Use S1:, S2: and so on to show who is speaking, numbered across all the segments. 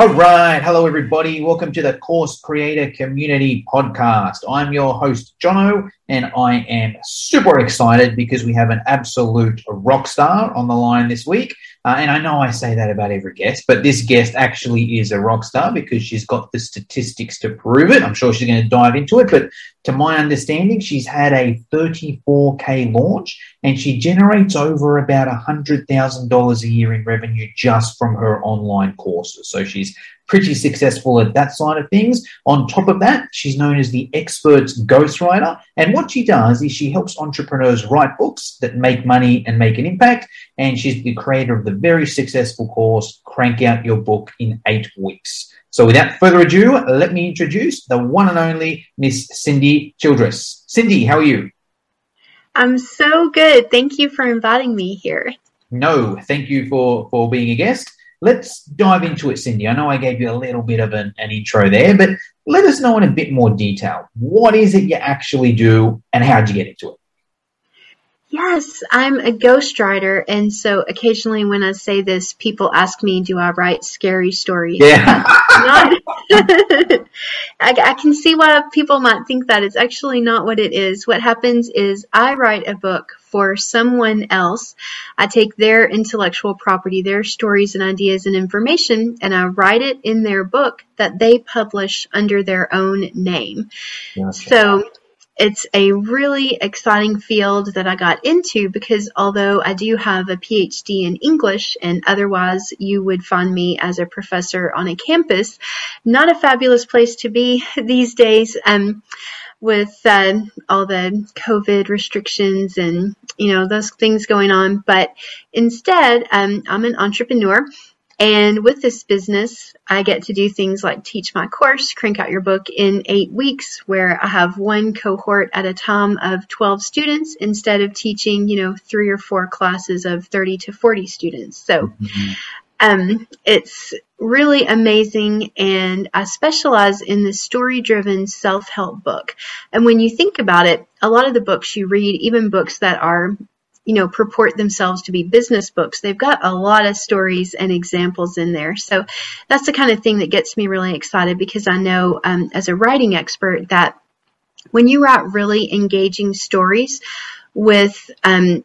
S1: All right. Hello, everybody. Welcome to the Course Creator Community Podcast. I'm your host, Jono, and I am super excited because we have an absolute rock star on the line this week. Uh, and I know I say that about every guest, but this guest actually is a rock star because she's got the statistics to prove it. I'm sure she's going to dive into it. But to my understanding, she's had a 34K launch and she generates over about $100,000 a year in revenue just from her online courses. So she's pretty successful at that side of things. On top of that, she's known as the experts ghostwriter. And what she does is she helps entrepreneurs write books that make money and make an impact. And she's the creator of the very successful course, Crank Out Your Book in Eight Weeks. So without further ado, let me introduce the one and only Miss Cindy Childress. Cindy, how are you?
S2: I'm so good. Thank you for inviting me here.
S1: No, thank you for, for being a guest. Let's dive into it, Cindy. I know I gave you a little bit of an, an intro there, but let us know in a bit more detail. What is it you actually do and how did you get into it?
S2: Yes, I'm a ghostwriter, and so occasionally when I say this, people ask me, "Do I write scary stories?"
S1: Yeah.
S2: not, I, I, can see why people might think that. It's actually not what it is. What happens is I write a book for someone else. I take their intellectual property, their stories and ideas and information, and I write it in their book that they publish under their own name. Gotcha. So it's a really exciting field that I got into because although I do have a PhD in English and otherwise you would find me as a professor on a campus, not a fabulous place to be these days. Um, with uh, all the COVID restrictions and you know those things going on, but instead, um, I'm an entrepreneur and with this business, I get to do things like teach my course, crank out your book in eight weeks, where I have one cohort at a time of 12 students instead of teaching, you know, three or four classes of 30 to 40 students. So, mm-hmm. um, it's really amazing. And I specialize in the story driven self help book. And when you think about it, a lot of the books you read, even books that are you know, purport themselves to be business books. They've got a lot of stories and examples in there. So that's the kind of thing that gets me really excited because I know um, as a writing expert that when you write really engaging stories with, um,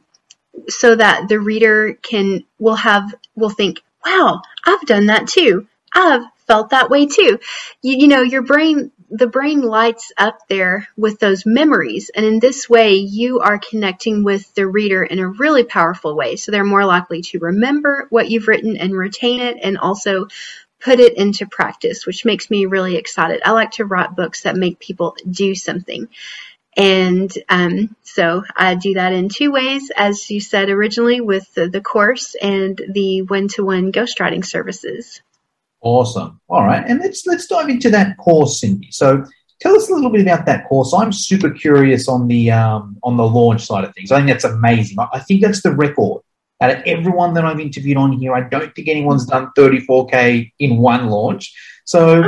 S2: so that the reader can, will have, will think, wow, I've done that too. I've felt that way too. You, you know, your brain the brain lights up there with those memories. And in this way, you are connecting with the reader in a really powerful way. So they're more likely to remember what you've written and retain it and also put it into practice, which makes me really excited. I like to write books that make people do something. And um, so I do that in two ways, as you said originally, with the, the course and the one to one ghostwriting services.
S1: Awesome. All right, and let's let's dive into that course, Cindy. So tell us a little bit about that course. I'm super curious on the um, on the launch side of things. I think that's amazing. I think that's the record. Out of everyone that I've interviewed on here, I don't think anyone's done 34k in one launch. So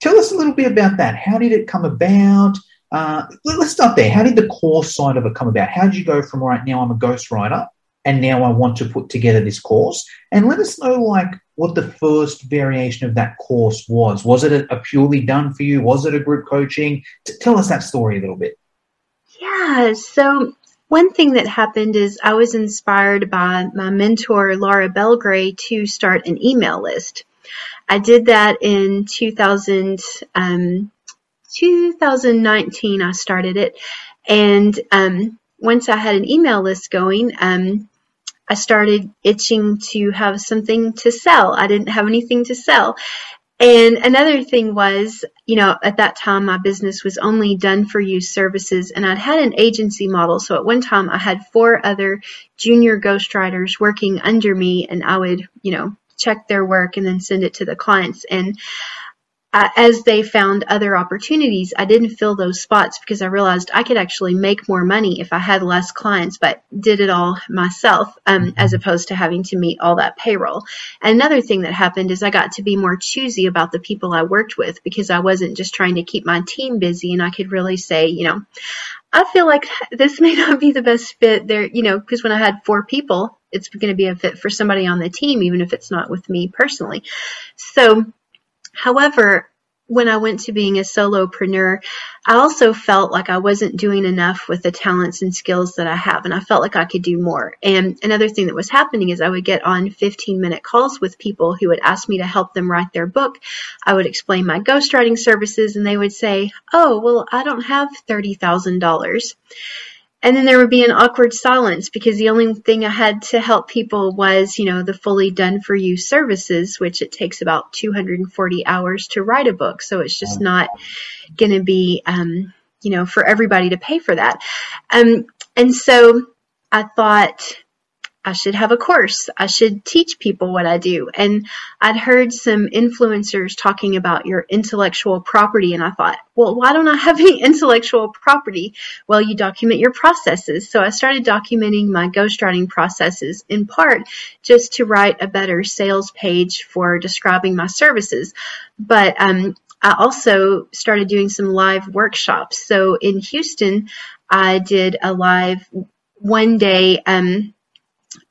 S1: tell us a little bit about that. How did it come about? Uh, let's start there. How did the course side of it come about? How did you go from right now I'm a ghostwriter and now I want to put together this course? And let us know like what the first variation of that course was. Was it a, a purely done for you? Was it a group coaching? T- tell us that story a little bit.
S2: Yeah, so one thing that happened is I was inspired by my mentor, Laura Belgray, to start an email list. I did that in 2000, um, 2019, I started it. And um, once I had an email list going, um, I started itching to have something to sell. I didn't have anything to sell. And another thing was, you know, at that time my business was only done for you services and I'd had an agency model. So at one time I had four other junior ghostwriters working under me and I would, you know, check their work and then send it to the clients. And as they found other opportunities, I didn't fill those spots because I realized I could actually make more money if I had less clients, but did it all myself, um, as opposed to having to meet all that payroll. And another thing that happened is I got to be more choosy about the people I worked with because I wasn't just trying to keep my team busy and I could really say, you know, I feel like this may not be the best fit there, you know, because when I had four people, it's going to be a fit for somebody on the team, even if it's not with me personally. So, However, when I went to being a solopreneur, I also felt like I wasn't doing enough with the talents and skills that I have, and I felt like I could do more. And another thing that was happening is I would get on 15 minute calls with people who would ask me to help them write their book. I would explain my ghostwriting services, and they would say, Oh, well, I don't have $30,000. And then there would be an awkward silence because the only thing I had to help people was, you know, the fully done for you services, which it takes about 240 hours to write a book. So it's just not going to be, um, you know, for everybody to pay for that. Um, and so I thought, I should have a course. I should teach people what I do. And I'd heard some influencers talking about your intellectual property, and I thought, well, why don't I have any intellectual property? Well, you document your processes. So I started documenting my ghostwriting processes in part just to write a better sales page for describing my services. But um, I also started doing some live workshops. So in Houston, I did a live one day. Um,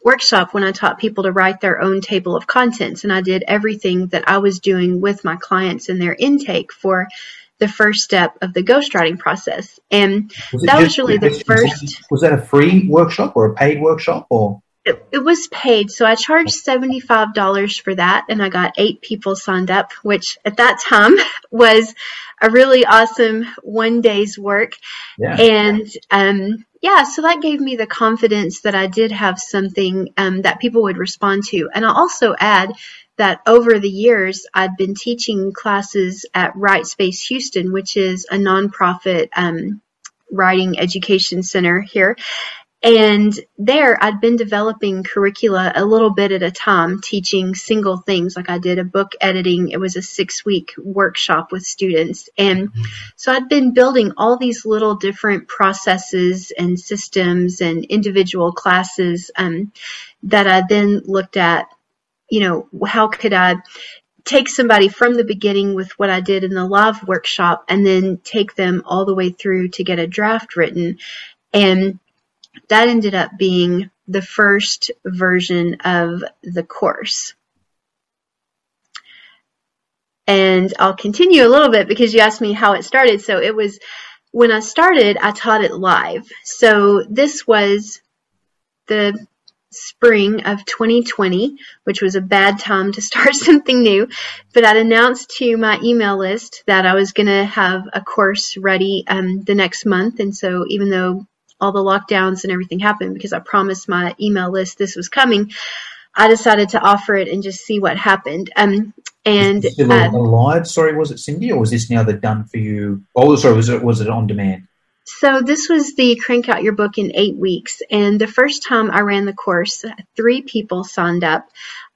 S2: workshop when I taught people to write their own table of contents. And I did everything that I was doing with my clients in their intake for the first step of the ghostwriting process. And was that was really the first.
S1: Was that a free workshop or a paid workshop or?
S2: It, it was paid. So I charged $75 for that and I got eight people signed up, which at that time was a really awesome one day's work. Yeah. And, um, yeah, so that gave me the confidence that I did have something um, that people would respond to. And I'll also add that over the years, I've been teaching classes at Writespace Houston, which is a nonprofit um, writing education center here. And there, I'd been developing curricula a little bit at a time, teaching single things. Like I did a book editing, it was a six week workshop with students. And mm-hmm. so I'd been building all these little different processes and systems and individual classes um, that I then looked at. You know, how could I take somebody from the beginning with what I did in the live workshop and then take them all the way through to get a draft written? And that ended up being the first version of the course. And I'll continue a little bit because you asked me how it started. So it was when I started, I taught it live. So this was the spring of 2020, which was a bad time to start something new. But I'd announced to my email list that I was going to have a course ready um, the next month. And so even though all the lockdowns and everything happened because I promised my email list this was coming, I decided to offer it and just see what happened. Um, and
S1: still uh, live? Sorry, was it Cindy, or was this now the done for you? Oh, sorry, was it was it on demand?
S2: So this was the crank out your book in eight weeks, and the first time I ran the course, three people signed up.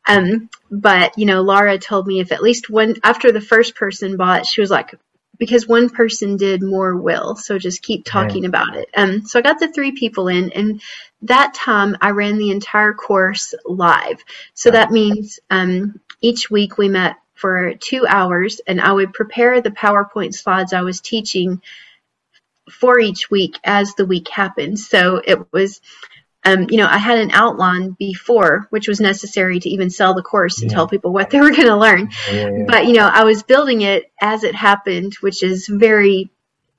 S2: Um, but you know, Laura told me if at least one after the first person bought, she was like, because one person did more will. So just keep talking right. about it. Um, so I got the three people in, and that time I ran the entire course live. So that means um, each week we met for two hours, and I would prepare the PowerPoint slides I was teaching for each week as the week happened. So it was um, you know, I had an outline before, which was necessary to even sell the course and tell people what they were going to learn. Yeah. But, you know, I was building it as it happened, which is very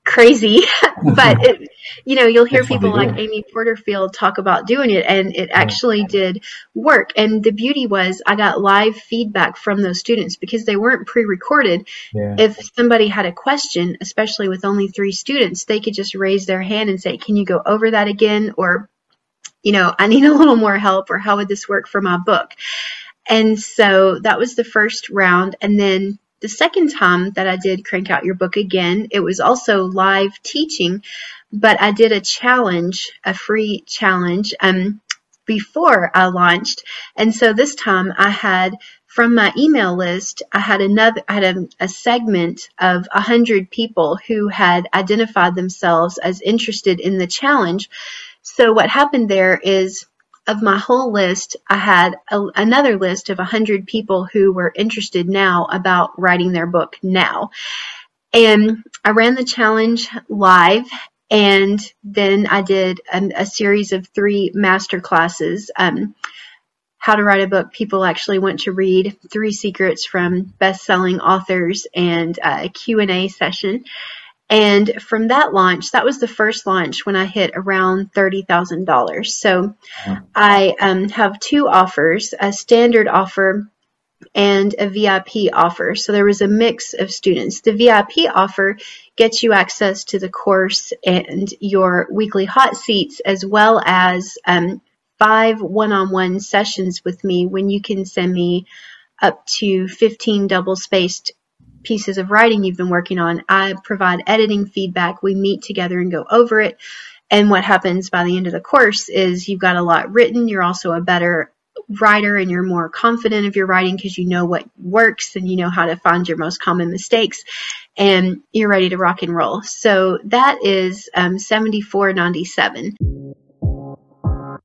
S2: crazy. but, it, you know, you'll hear That's people like Amy Porterfield talk about doing it, and it actually did work. And the beauty was I got live feedback from those students because they weren't pre recorded. Yeah. If somebody had a question, especially with only three students, they could just raise their hand and say, Can you go over that again? Or you know, I need a little more help or how would this work for my book? And so that was the first round. And then the second time that I did crank out your book again, it was also live teaching, but I did a challenge, a free challenge, um, before I launched. And so this time I had from my email list, I had another, I had a, a segment of a hundred people who had identified themselves as interested in the challenge. So what happened there is of my whole list, I had a, another list of 100 people who were interested now about writing their book now. And I ran the challenge live and then I did a, a series of three master classes. Um, how to write a book people actually want to read, three secrets from best-selling authors, and a Q&A session. And from that launch, that was the first launch when I hit around $30,000. So I um, have two offers, a standard offer and a VIP offer. So there was a mix of students. The VIP offer gets you access to the course and your weekly hot seats, as well as um, five one on one sessions with me when you can send me up to 15 double spaced pieces of writing you've been working on. I provide editing feedback. We meet together and go over it. And what happens by the end of the course is you've got a lot written. You're also a better writer and you're more confident of your writing because you know what works and you know how to find your most common mistakes and you're ready to rock and roll. So that is um, 7497.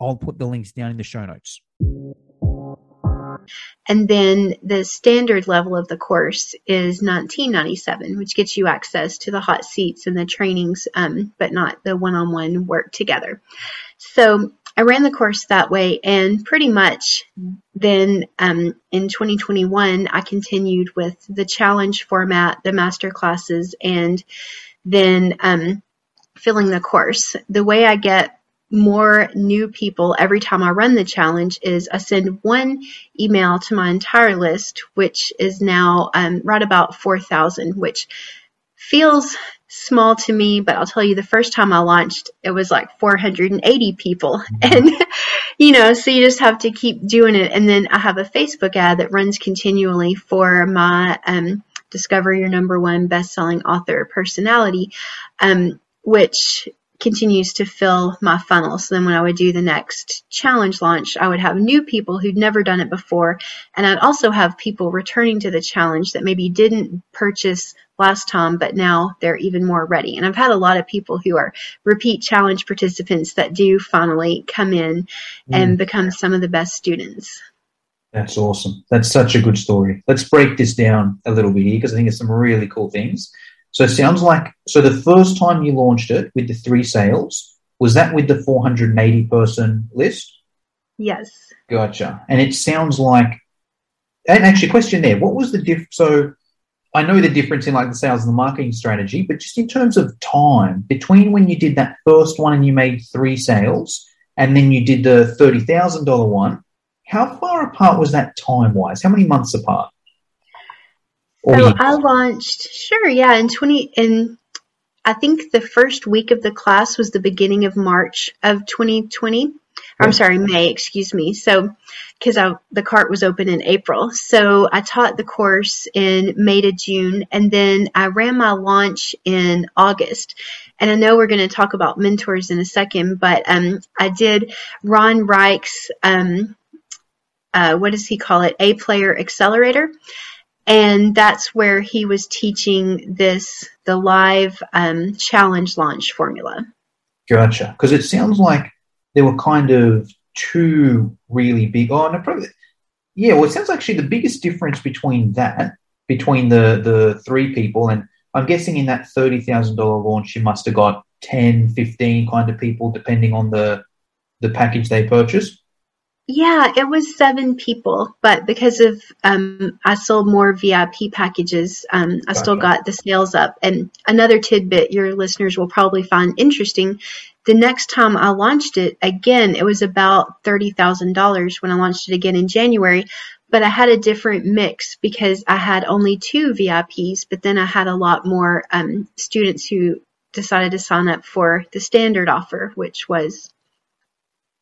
S3: I'll put the links down in the show notes.
S2: And then the standard level of the course is 1997, which gets you access to the hot seats and the trainings, um, but not the one-on-one work together. So I ran the course that way, and pretty much then um, in 2021, I continued with the challenge format, the master classes, and then um, filling the course. The way I get more new people every time I run the challenge is I send one email to my entire list, which is now um, right about 4,000, which feels small to me, but I'll tell you the first time I launched, it was like 480 people. Mm-hmm. And, you know, so you just have to keep doing it. And then I have a Facebook ad that runs continually for my um, Discover Your Number One Best Selling Author Personality, um, which continues to fill my funnel. So then when I would do the next challenge launch, I would have new people who'd never done it before. And I'd also have people returning to the challenge that maybe didn't purchase last time, but now they're even more ready. And I've had a lot of people who are repeat challenge participants that do finally come in mm. and become some of the best students.
S1: That's awesome. That's such a good story. Let's break this down a little bit here because I think it's some really cool things. So it sounds like so the first time you launched it with the three sales was that with the 480 person list?
S2: Yes.
S1: Gotcha. And it sounds like and actually question there, what was the diff so I know the difference in like the sales and the marketing strategy, but just in terms of time between when you did that first one and you made three sales and then you did the $30,000 one, how far apart was that time wise? How many months apart?
S2: So I launched, sure, yeah, in 20, in, I think the first week of the class was the beginning of March of 2020. I'm sorry, May, excuse me. So, because the cart was open in April. So I taught the course in May to June, and then I ran my launch in August. And I know we're going to talk about mentors in a second, but um, I did Ron Reich's, um, uh, what does he call it? A player accelerator and that's where he was teaching this the live um, challenge launch formula.
S1: Gotcha. Because it sounds like there were kind of two really big. Oh, no, probably. Yeah, well, it sounds actually the biggest difference between that, between the the three people, and I'm guessing in that thirty thousand dollar launch, you must have got 10, 15 kind of people, depending on the the package they purchased.
S2: Yeah, it was seven people, but because of um, I sold more VIP packages, um, I still got the sales up. And another tidbit your listeners will probably find interesting: the next time I launched it, again, it was about thirty thousand dollars when I launched it again in January. but I had a different mix because I had only two VIPs, but then I had a lot more um, students who decided to sign up for the standard offer, which was,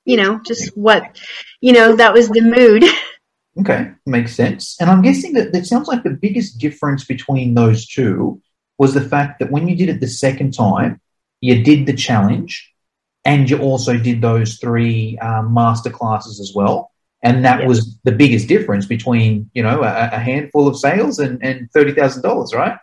S2: you know, just what, you know, that was the mood.
S1: Okay, makes sense. And I'm guessing that it sounds like the biggest difference between those two was the fact that when you did it the second time, you did the challenge and you also did those three um, master classes as well. And that yep. was the biggest difference between, you know, a, a handful of sales and, and $30,000, right?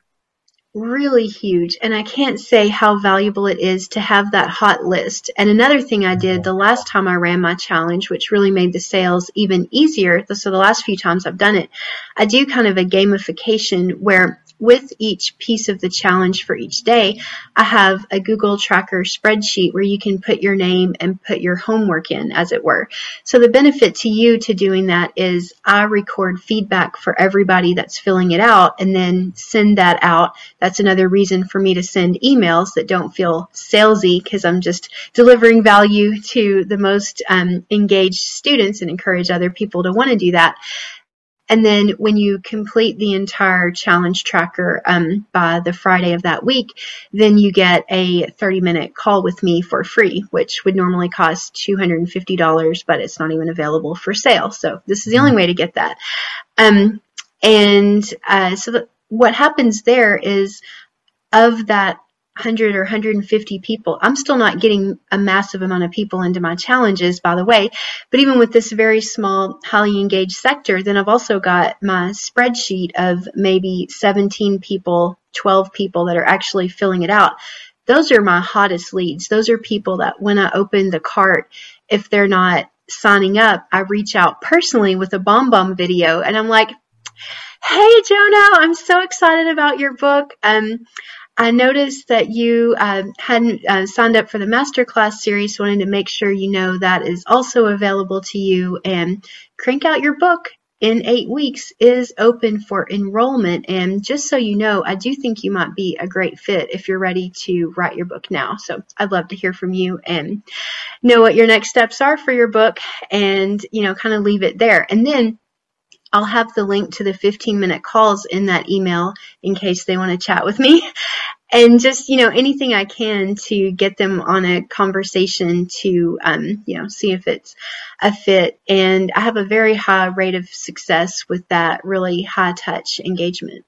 S2: Really huge and I can't say how valuable it is to have that hot list. And another thing I did the last time I ran my challenge, which really made the sales even easier, so the last few times I've done it, I do kind of a gamification where with each piece of the challenge for each day, I have a Google Tracker spreadsheet where you can put your name and put your homework in, as it were. So the benefit to you to doing that is I record feedback for everybody that's filling it out and then send that out. That's another reason for me to send emails that don't feel salesy because I'm just delivering value to the most um, engaged students and encourage other people to want to do that. And then when you complete the entire challenge tracker um, by the Friday of that week, then you get a 30 minute call with me for free, which would normally cost $250, but it's not even available for sale. So this is the only way to get that. Um, and uh, so the, what happens there is of that 100 or 150 people. I'm still not getting a massive amount of people into my challenges, by the way. But even with this very small, highly engaged sector, then I've also got my spreadsheet of maybe 17 people, 12 people that are actually filling it out. Those are my hottest leads. Those are people that when I open the cart, if they're not signing up, I reach out personally with a BombBomb video and I'm like, Hey, Jono, I'm so excited about your book. Um, I noticed that you uh, hadn't uh, signed up for the masterclass series, wanted to make sure you know that is also available to you. And Crank Out Your Book in eight weeks is open for enrollment. And just so you know, I do think you might be a great fit if you're ready to write your book now. So I'd love to hear from you and know what your next steps are for your book and, you know, kind of leave it there. And then I'll have the link to the 15 minute calls in that email in case they want to chat with me. And just, you know, anything I can to get them on a conversation to, um, you know, see if it's a fit. And I have a very high rate of success with that really high touch engagement.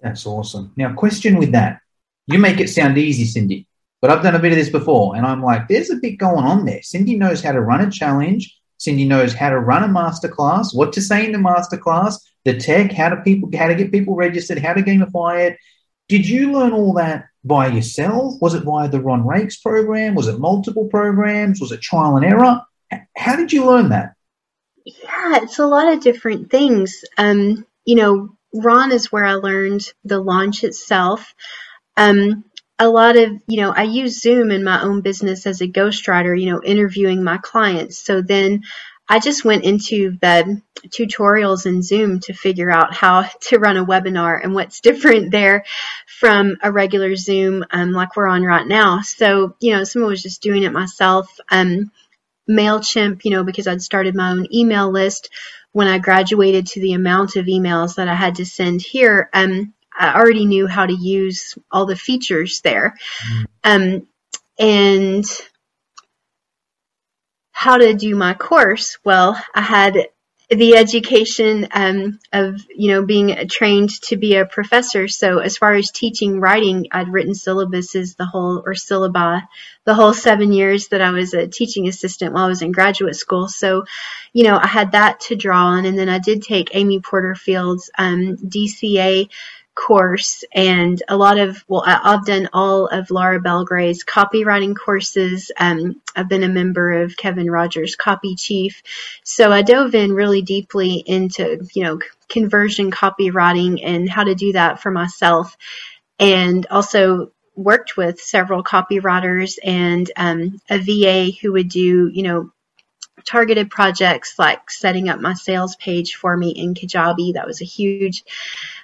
S1: That's awesome. Now, question with that. You make it sound easy, Cindy, but I've done a bit of this before and I'm like, there's a bit going on there. Cindy knows how to run a challenge Cindy knows how to run a masterclass, what to say in the masterclass, the tech, how to people, how to get people registered, how to gamify it. Did you learn all that by yourself? Was it via the Ron Reich's program? Was it multiple programs? Was it trial and error? How did you learn that?
S2: Yeah, it's a lot of different things. Um, you know, Ron is where I learned the launch itself. Um, a lot of, you know, I use Zoom in my own business as a ghostwriter, you know, interviewing my clients. So then I just went into the tutorials in Zoom to figure out how to run a webinar and what's different there from a regular Zoom um, like we're on right now. So, you know, someone was just doing it myself. Um, MailChimp, you know, because I'd started my own email list when I graduated to the amount of emails that I had to send here. Um, I already knew how to use all the features there. Um, and how to do my course? Well, I had the education um, of you know being trained to be a professor. So as far as teaching writing, I'd written syllabuses the whole or syllabi the whole seven years that I was a teaching assistant while I was in graduate school. So you know I had that to draw on, and then I did take Amy Porterfield's um, DCA course and a lot of well i've done all of laura belgray's copywriting courses. Um, i've been a member of kevin rogers copy chief. So i dove in really deeply into you know conversion copywriting and how to do that for myself and also worked with several copywriters and um, a va who would do you know targeted projects like setting up my sales page for me in kajabi that was a huge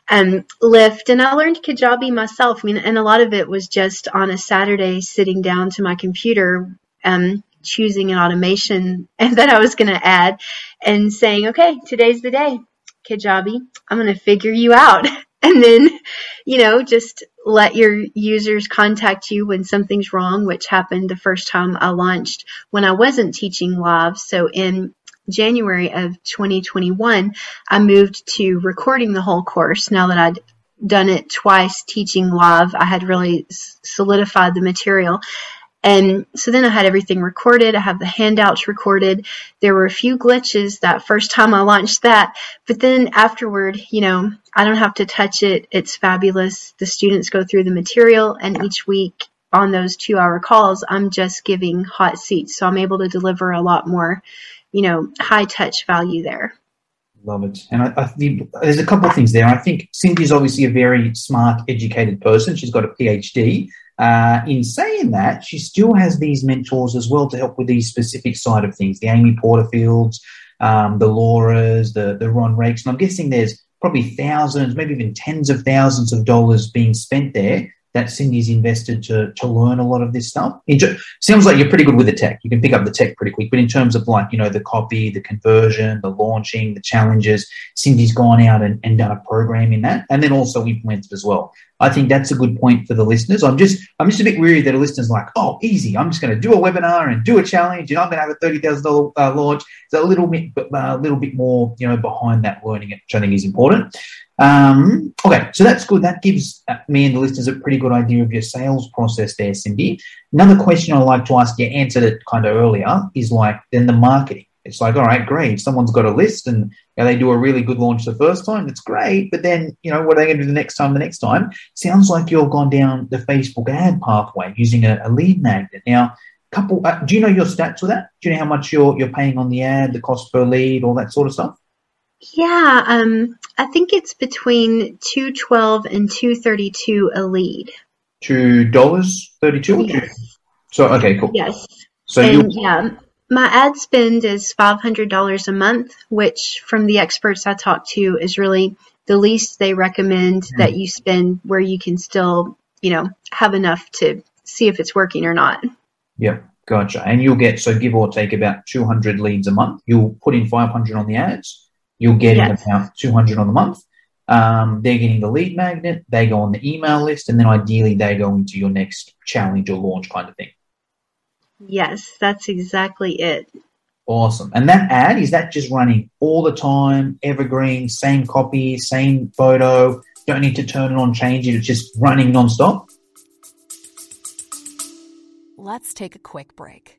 S2: um, lift. And I learned Kajabi myself. I mean, and a lot of it was just on a Saturday sitting down to my computer, um, choosing an automation and that I was going to add and saying, okay, today's the day, Kajabi. I'm going to figure you out. And then, you know, just let your users contact you when something's wrong, which happened the first time I launched when I wasn't teaching live. So in January of 2021, I moved to recording the whole course now that I'd done it twice teaching live. I had really solidified the material. And so then I had everything recorded. I have the handouts recorded. There were a few glitches that first time I launched that, but then afterward, you know, I don't have to touch it. It's fabulous. The students go through the material and each week on those two hour calls, I'm just giving hot seats. So I'm able to deliver a lot more, you know, high touch value there.
S1: Love it. And I, I think there's a couple of things there. I think Cindy's obviously a very smart, educated person. She's got a PhD. Uh, in saying that, she still has these mentors as well to help with these specific side of things. The Amy Porterfields, um, the Lauras, the the Ron Reichs, and I'm guessing there's probably thousands, maybe even tens of thousands of dollars being spent there that Cindy's invested to, to learn a lot of this stuff. It sounds like you're pretty good with the tech. You can pick up the tech pretty quick. But in terms of like, you know, the copy, the conversion, the launching, the challenges, Cindy's gone out and, and done a program in that and then also implemented as well. I think that's a good point for the listeners. I'm just I'm just a bit weary that a listener's like, oh, easy. I'm just going to do a webinar and do a challenge, and I'm going to have a thirty thousand thousand dollar uh, launch. It's a little bit, uh, a little bit more, you know, behind that learning, which I think is important. Um, okay, so that's good. That gives me and the listeners a pretty good idea of your sales process there, Cindy. Another question I'd like to ask you, answered it kind of earlier, is like then the marketing. It's like, all right, great. Someone's got a list and you know, they do a really good launch the first time. That's great. But then, you know, what are they going to do the next time, the next time? Sounds like you've gone down the Facebook ad pathway using a, a lead magnet. Now, couple, uh, do you know your stats with that? Do you know how much you're, you're paying on the ad, the cost per lead, all that sort of stuff?
S2: Yeah, um, I think it's between two twelve and two thirty two a lead.
S1: Two dollars thirty two. Yes. So okay, cool.
S2: Yes. So and, yeah, my ad spend is five hundred dollars a month, which from the experts I talk to is really the least they recommend mm. that you spend, where you can still, you know, have enough to see if it's working or not.
S1: Yep. Gotcha. And you'll get, so give or take about 200 leads a month. You'll put in 500 on the ads You'll get yes. about 200 on the month. Um, they're getting the lead magnet, they go on the email list, and then ideally they go into your next challenge or launch kind of thing.
S2: Yes, that's exactly it.
S1: Awesome. And that ad, is that just running all the time, evergreen, same copy, same photo? Don't need to turn it on, change it. It's just running nonstop?
S4: Let's take a quick break.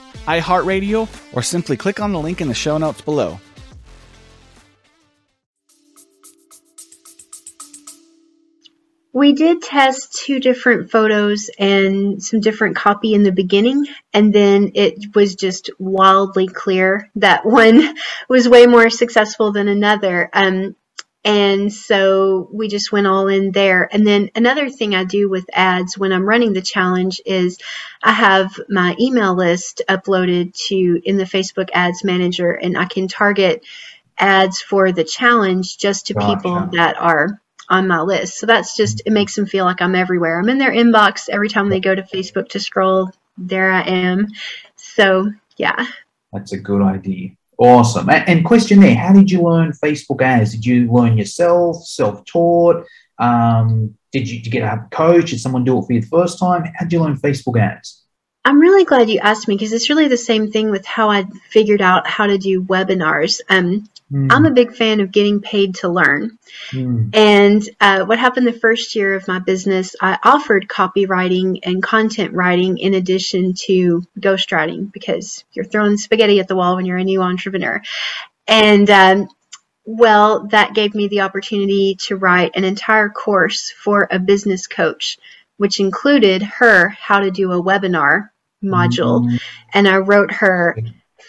S5: iHeartRadio, or simply click on the link in the show notes below.
S2: We did test two different photos and some different copy in the beginning, and then it was just wildly clear that one was way more successful than another. Um, and so we just went all in there. And then another thing I do with ads when I'm running the challenge is I have my email list uploaded to in the Facebook ads manager and I can target ads for the challenge just to gotcha. people that are on my list. So that's just it makes them feel like I'm everywhere. I'm in their inbox every time they go to Facebook to scroll. There I am. So yeah.
S1: That's a good idea. Awesome. And question there, how did you learn Facebook ads? Did you learn yourself, self-taught? Um, did you, did you get a coach? Did someone do it for you the first time? How did you learn Facebook ads?
S2: I'm really glad you asked me because it's really the same thing with how I figured out how to do webinars. Um, mm. I'm a big fan of getting paid to learn. Mm. And uh, what happened the first year of my business, I offered copywriting and content writing in addition to ghostwriting because you're throwing spaghetti at the wall when you're a new entrepreneur. And um, well, that gave me the opportunity to write an entire course for a business coach which included her how to do a webinar module. Mm-hmm. And I wrote her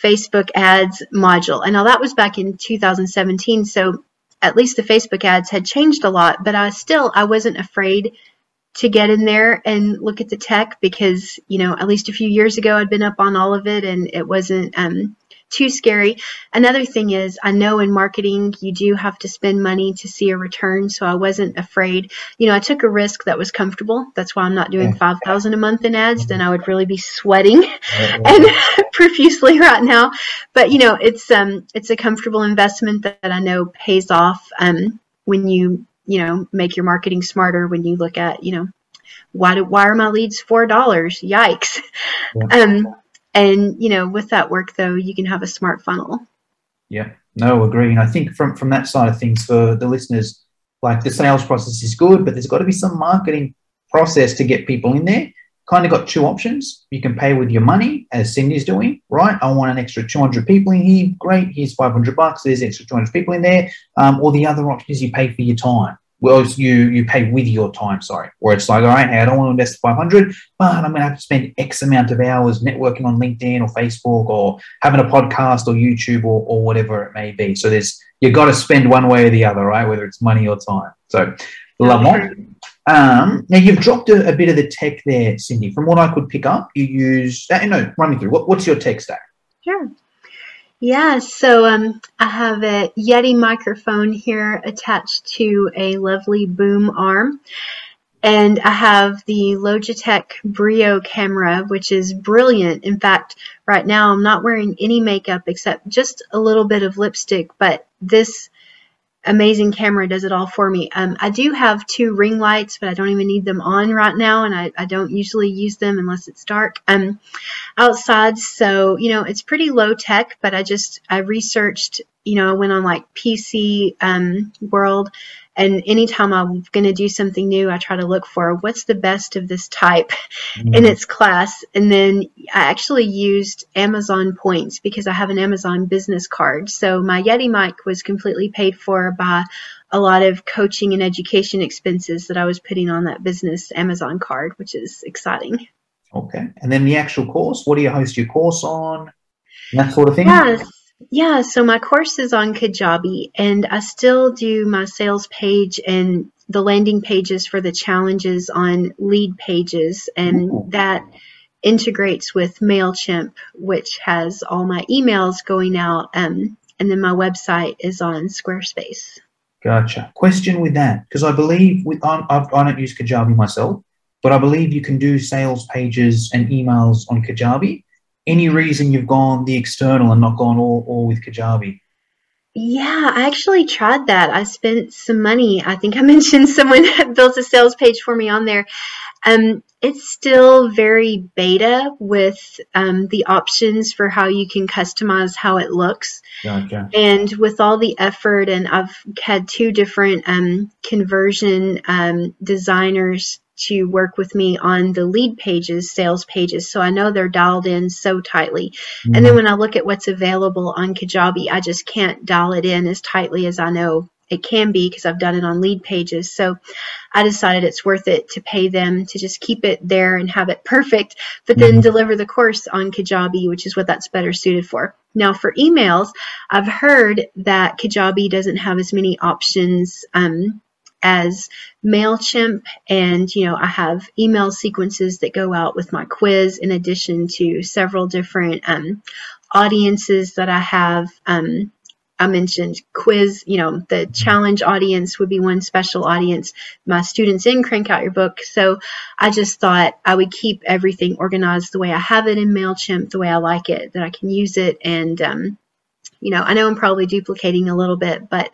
S2: Facebook ads module. And now that was back in 2017. So at least the Facebook ads had changed a lot, but I still, I wasn't afraid to get in there and look at the tech because, you know, at least a few years ago I'd been up on all of it and it wasn't um, too scary. Another thing is, I know in marketing you do have to spend money to see a return, so I wasn't afraid. You know, I took a risk that was comfortable. That's why I'm not doing five thousand a month in ads. Then I would really be sweating and profusely right now. But you know, it's um, it's a comfortable investment that, that I know pays off um, when you you know make your marketing smarter. When you look at you know why do why are my leads four dollars? Yikes. Yeah. Um, and you know, with that work though, you can have a smart funnel.
S1: Yeah, no, agree. And I think from from that side of things, for the listeners, like the sales process is good, but there's got to be some marketing process to get people in there. Kind of got two options. You can pay with your money, as Cindy's doing, right? I want an extra 200 people in here. Great, here's 500 bucks. There's extra 200 people in there. Um, or the other option is you pay for your time well, you you pay with your time, sorry, where it's like, all right, hey, I don't want to invest 500, but I'm going to have to spend X amount of hours networking on LinkedIn or Facebook or having a podcast or YouTube or, or whatever it may be. So there's, you've got to spend one way or the other, right? Whether it's money or time. So love that. Um, now you've dropped a, a, bit of the tech there, Cindy. From what I could pick up, you use, uh, no, run me through. What, what's your tech stack?
S2: Sure. Yeah, so um, I have a Yeti microphone here attached to a lovely boom arm. And I have the Logitech Brio camera, which is brilliant. In fact, right now I'm not wearing any makeup except just a little bit of lipstick, but this amazing camera does it all for me. Um, I do have two ring lights, but I don't even need them on right now, and I, I don't usually use them unless it's dark um, outside. So, you know, it's pretty low tech, but I just, I researched, you know, I went on like PC um, World and anytime I'm going to do something new, I try to look for what's the best of this type mm-hmm. in its class. And then I actually used Amazon points because I have an Amazon business card. So my Yeti mic was completely paid for by a lot of coaching and education expenses that I was putting on that business Amazon card, which is exciting.
S1: Okay. And then the actual course, what do you host your course on? That sort of thing?
S2: Yes. Yeah, so my course is on Kajabi, and I still do my sales page and the landing pages for the challenges on lead pages, and Ooh. that integrates with MailChimp, which has all my emails going out, um, and then my website is on Squarespace.
S1: Gotcha. Question with that, because I believe with I, I don't use Kajabi myself, but I believe you can do sales pages and emails on Kajabi any reason you've gone the external and not gone all, all with Kajabi?
S2: Yeah, I actually tried that. I spent some money. I think I mentioned someone built a sales page for me on there. Um, it's still very beta with um, the options for how you can customize how it looks. Gotcha. And with all the effort, and I've had two different um, conversion um, designers to work with me on the lead pages, sales pages. So I know they're dialed in so tightly. Mm-hmm. And then mm-hmm. when I look at what's available on Kajabi, I just can't dial it in as tightly as I know it can be because I've done it on lead pages. So I decided it's worth it to pay them to just keep it there and have it perfect, but then mm-hmm. deliver the course on Kajabi, which is what that's better suited for. Now, for emails, I've heard that Kajabi doesn't have as many options um, as MailChimp. And, you know, I have email sequences that go out with my quiz in addition to several different um, audiences that I have. Um, I mentioned quiz, you know, the challenge audience would be one special audience. My students in Crank Out Your Book. So I just thought I would keep everything organized the way I have it in MailChimp, the way I like it, that I can use it. And, um, you know, I know I'm probably duplicating a little bit, but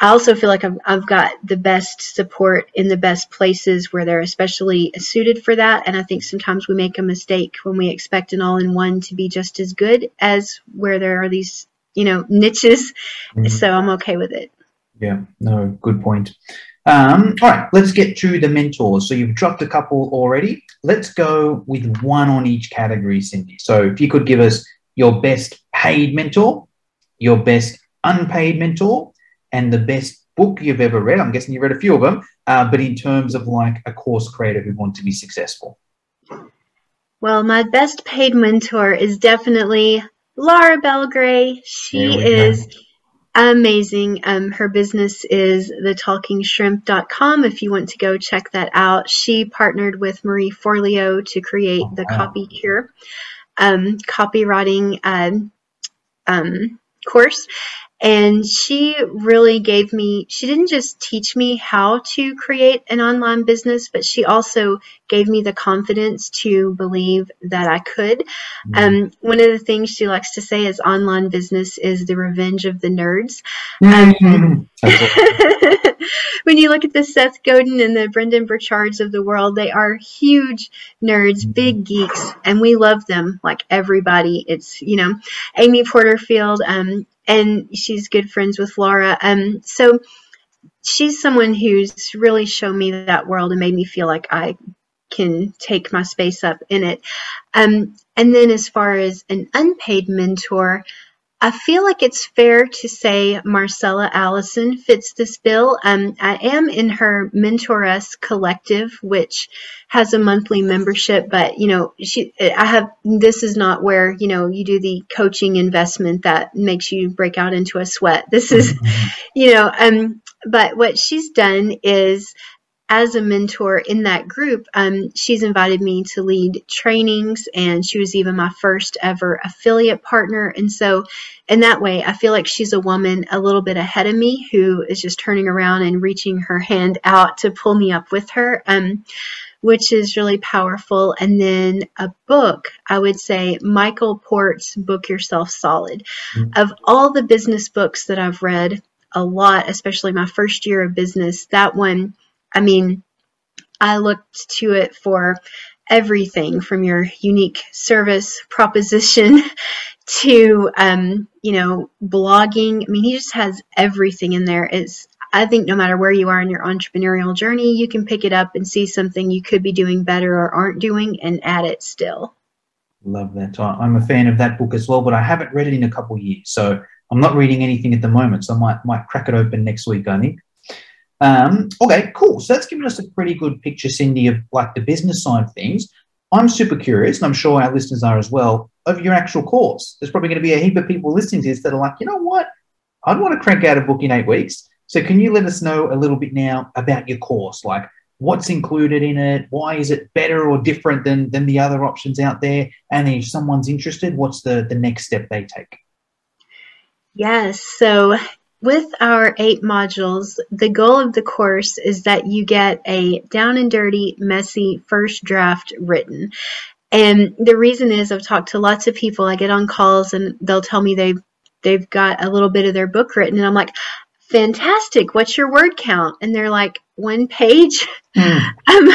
S2: I also feel like I've, I've got the best support in the best places where they're especially suited for that. And I think sometimes we make a mistake when we expect an all in one to be just as good as where there are these, you know, niches. Mm-hmm. So I'm okay with it.
S1: Yeah, no, good point. Um, all right, let's get to the mentors. So you've dropped a couple already. Let's go with one on each category, Cindy. So if you could give us your best paid mentor, your best unpaid mentor, and the best book you've ever read. I'm guessing you read a few of them, uh, but in terms of like a course creator who want to be successful.
S2: Well, my best paid mentor is definitely Laura Belgray. She is amazing. Um, her business is thetalkingshrimp.com. If you want to go check that out, she partnered with Marie Forleo to create oh, the wow. Copy Cure um, copywriting um, um, course. And she really gave me, she didn't just teach me how to create an online business, but she also gave me the confidence to believe that I could. Mm-hmm. Um, one of the things she likes to say is online business is the revenge of the nerds. Um, when you look at the Seth Godin and the Brendan Burchards of the world, they are huge nerds, mm-hmm. big geeks, and we love them like everybody. It's, you know, Amy Porterfield, um, and she's good friends with Laura. Um, so she's someone who's really shown me that world and made me feel like I can take my space up in it. Um, and then as far as an unpaid mentor, I feel like it's fair to say Marcella Allison fits this bill. Um, I am in her Mentoress collective, which has a monthly membership, but you know, she, I have, this is not where, you know, you do the coaching investment that makes you break out into a sweat. This is, mm-hmm. you know, um, but what she's done is as a mentor in that group, um, she's invited me to lead trainings, and she was even my first ever affiliate partner. And so, in that way, I feel like she's a woman a little bit ahead of me who is just turning around and reaching her hand out to pull me up with her. Um, which is really powerful. And then a book, I would say Michael Port's Book Yourself Solid. Mm-hmm. Of all the business books that I've read, a lot, especially my first year of business, that one I mean, I looked to it for everything from your unique service proposition to um, you know blogging. I mean, he just has everything in there. It's I think no matter where you are in your entrepreneurial journey, you can pick it up and see something you could be doing better or aren't doing and add it still.
S1: Love that. I'm a fan of that book as well, but I haven't read it in a couple of years. So I'm not reading anything at the moment. So I might might crack it open next week, I think. Um, okay, cool. So that's given us a pretty good picture, Cindy, of like the business side of things. I'm super curious, and I'm sure our listeners are as well, of your actual course. There's probably going to be a heap of people listening to this that are like, you know what? I'd want to crank out a book in eight weeks. So can you let us know a little bit now about your course? Like what's included in it? Why is it better or different than, than the other options out there? And if someone's interested, what's the, the next step they take?
S2: Yes. So with our eight modules, the goal of the course is that you get a down and dirty, messy first draft written. And the reason is I've talked to lots of people. I get on calls and they'll tell me they've they've got a little bit of their book written and I'm like, fantastic. What's your word count? And they're like, one page. Mm. um,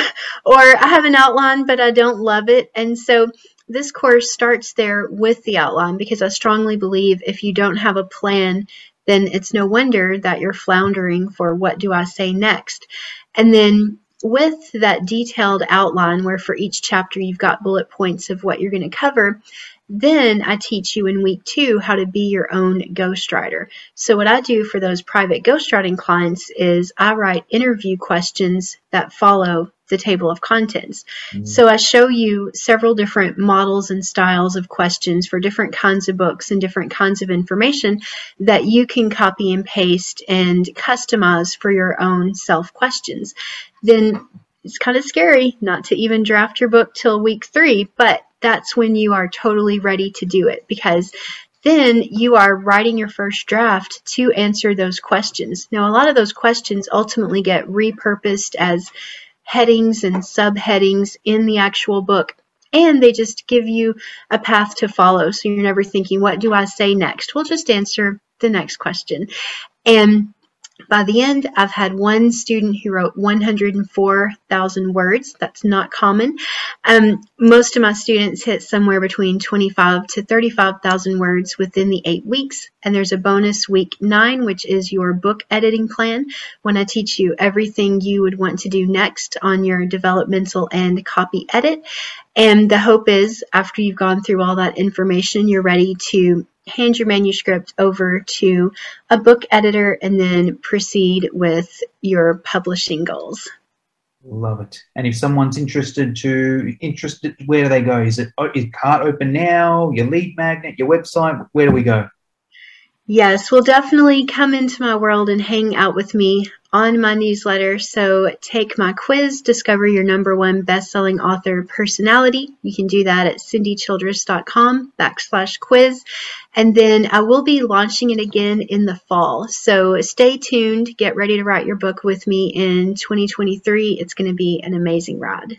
S2: or I have an outline, but I don't love it. And so this course starts there with the outline because I strongly believe if you don't have a plan, then it's no wonder that you're floundering for what do I say next. And then with that detailed outline where for each chapter you've got bullet points of what you're going to cover, then I teach you in week two how to be your own ghostwriter. So, what I do for those private ghostwriting clients is I write interview questions that follow the table of contents. Mm. So, I show you several different models and styles of questions for different kinds of books and different kinds of information that you can copy and paste and customize for your own self questions. Then it's kind of scary not to even draft your book till week three, but that's when you are totally ready to do it because then you are writing your first draft to answer those questions. Now, a lot of those questions ultimately get repurposed as headings and subheadings in the actual book, and they just give you a path to follow. So you're never thinking, what do I say next? We'll just answer the next question. And by the end, I've had one student who wrote 104,000 words. That's not common. Um, most of my students hit somewhere between 25 to 35,000 words within the eight weeks. And there's a bonus week nine, which is your book editing plan, when I teach you everything you would want to do next on your developmental and copy edit. And the hope is after you've gone through all that information, you're ready to hand your manuscript over to a book editor and then proceed with your publishing goals.
S1: Love it. And if someone's interested to interested, where do they go? Is it oh, is cart open now? Your lead magnet, your website? Where do we go?
S2: Yes, well, definitely come into my world and hang out with me on my newsletter. So take my quiz, discover your number one best-selling author personality. You can do that at cindychildress.com backslash quiz. And then I will be launching it again in the fall. So stay tuned. Get ready to write your book with me in 2023. It's going to be an amazing ride.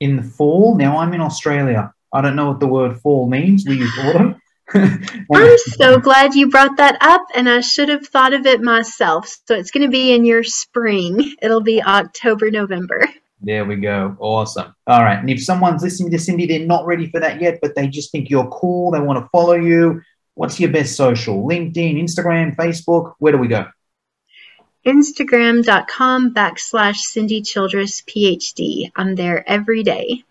S1: In the fall? Now I'm in Australia. I don't know what the word fall means. We use autumn.
S2: I'm so glad you brought that up, and I should have thought of it myself. So it's going to be in your spring. It'll be October, November.
S1: There we go. Awesome. All right. And if someone's listening to Cindy, they're not ready for that yet, but they just think you're cool, they want to follow you. What's your best social? LinkedIn, Instagram, Facebook? Where do we go?
S2: Instagram.com backslash Cindy Childress PhD. I'm there every day.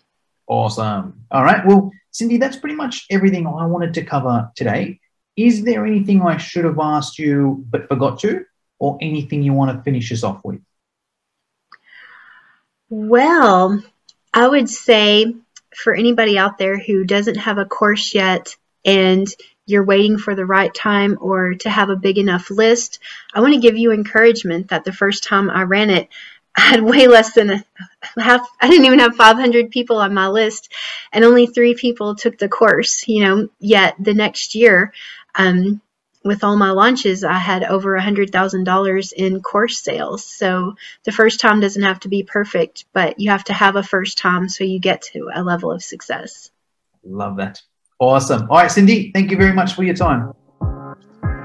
S1: Awesome. All right. Well, Cindy, that's pretty much everything I wanted to cover today. Is there anything I should have asked you but forgot to, or anything you want to finish us off with?
S2: Well, I would say for anybody out there who doesn't have a course yet and you're waiting for the right time or to have a big enough list, I want to give you encouragement that the first time I ran it, I had way less than a half, I didn't even have 500 people on my list, and only three people took the course, you know. Yet the next year, um, with all my launches, I had over a $100,000 in course sales. So the first time doesn't have to be perfect, but you have to have a first time so you get to a level of success.
S1: Love that. Awesome. All right, Cindy, thank you very much for your time.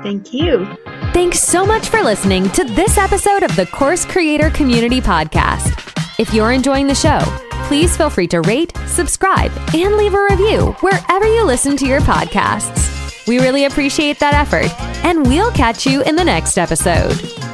S2: Thank you.
S4: Thanks so much for listening to this episode of the Course Creator Community Podcast. If you're enjoying the show, please feel free to rate, subscribe, and leave a review wherever you listen to your podcasts. We really appreciate that effort, and we'll catch you in the next episode.